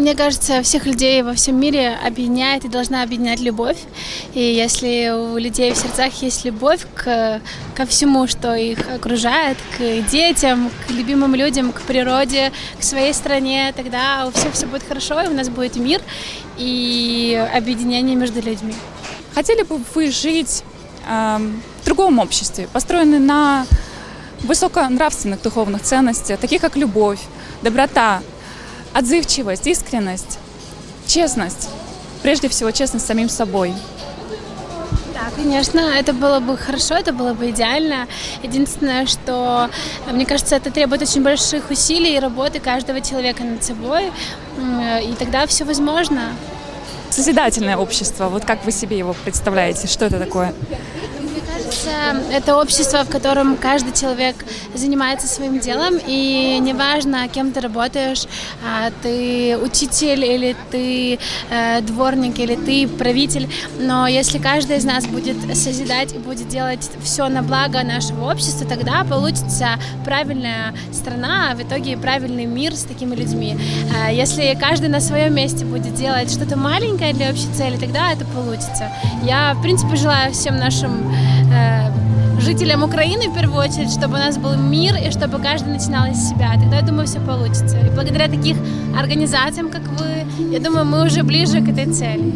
Мне кажется, всех людей во всем мире объединяет и должна объединять любовь. И если у людей в сердцах есть любовь к, ко всему, что их окружает, к детям, к любимым людям, к природе, к своей стране, тогда у всех все будет хорошо, и у нас будет мир и объединение между людьми. Хотели бы вы жить э, в другом обществе, построенном на высоконравственных духовных ценностях, таких как любовь, доброта, отзывчивость, искренность, честность. Прежде всего, честность с самим собой. Да, конечно, это было бы хорошо, это было бы идеально. Единственное, что, мне кажется, это требует очень больших усилий и работы каждого человека над собой, и тогда все возможно. Созидательное общество, вот как вы себе его представляете, что это такое? Кажется, это общество, в котором каждый человек занимается своим делом, и неважно, кем ты работаешь, а ты учитель или ты э, дворник или ты правитель, но если каждый из нас будет созидать и будет делать все на благо нашего общества, тогда получится правильная страна, а в итоге правильный мир с такими людьми. Э, если каждый на своем месте будет делать что-то маленькое для общей цели, тогда это получится. Я, в принципе, желаю всем нашим Э, жителям Украины в первую очередь, чтобы у нас был мир и чтобы каждый начинал из себя. Тогда, я думаю, все получится. И благодаря таких организациям, как вы, я думаю, мы уже ближе к этой цели.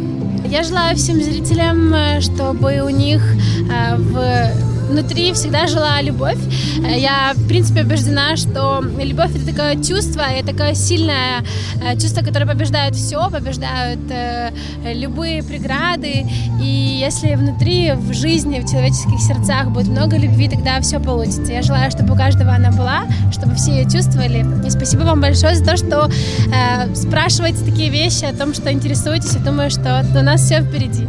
Я желаю всем зрителям, э, чтобы у них э, в внутри всегда жила любовь. Э, я, в принципе, убеждена, что любовь — это такое чувство, и такое сильное э, чувство, которое побеждает все, побеждают э, любые преграды. И если внутри, в жизни, в человеческих сердцах будет много любви, тогда все получится. Я желаю, чтобы у каждого она была, чтобы все ее чувствовали. И спасибо вам большое за то, что спрашиваете такие вещи о том, что интересуетесь. Я думаю, что у нас все впереди.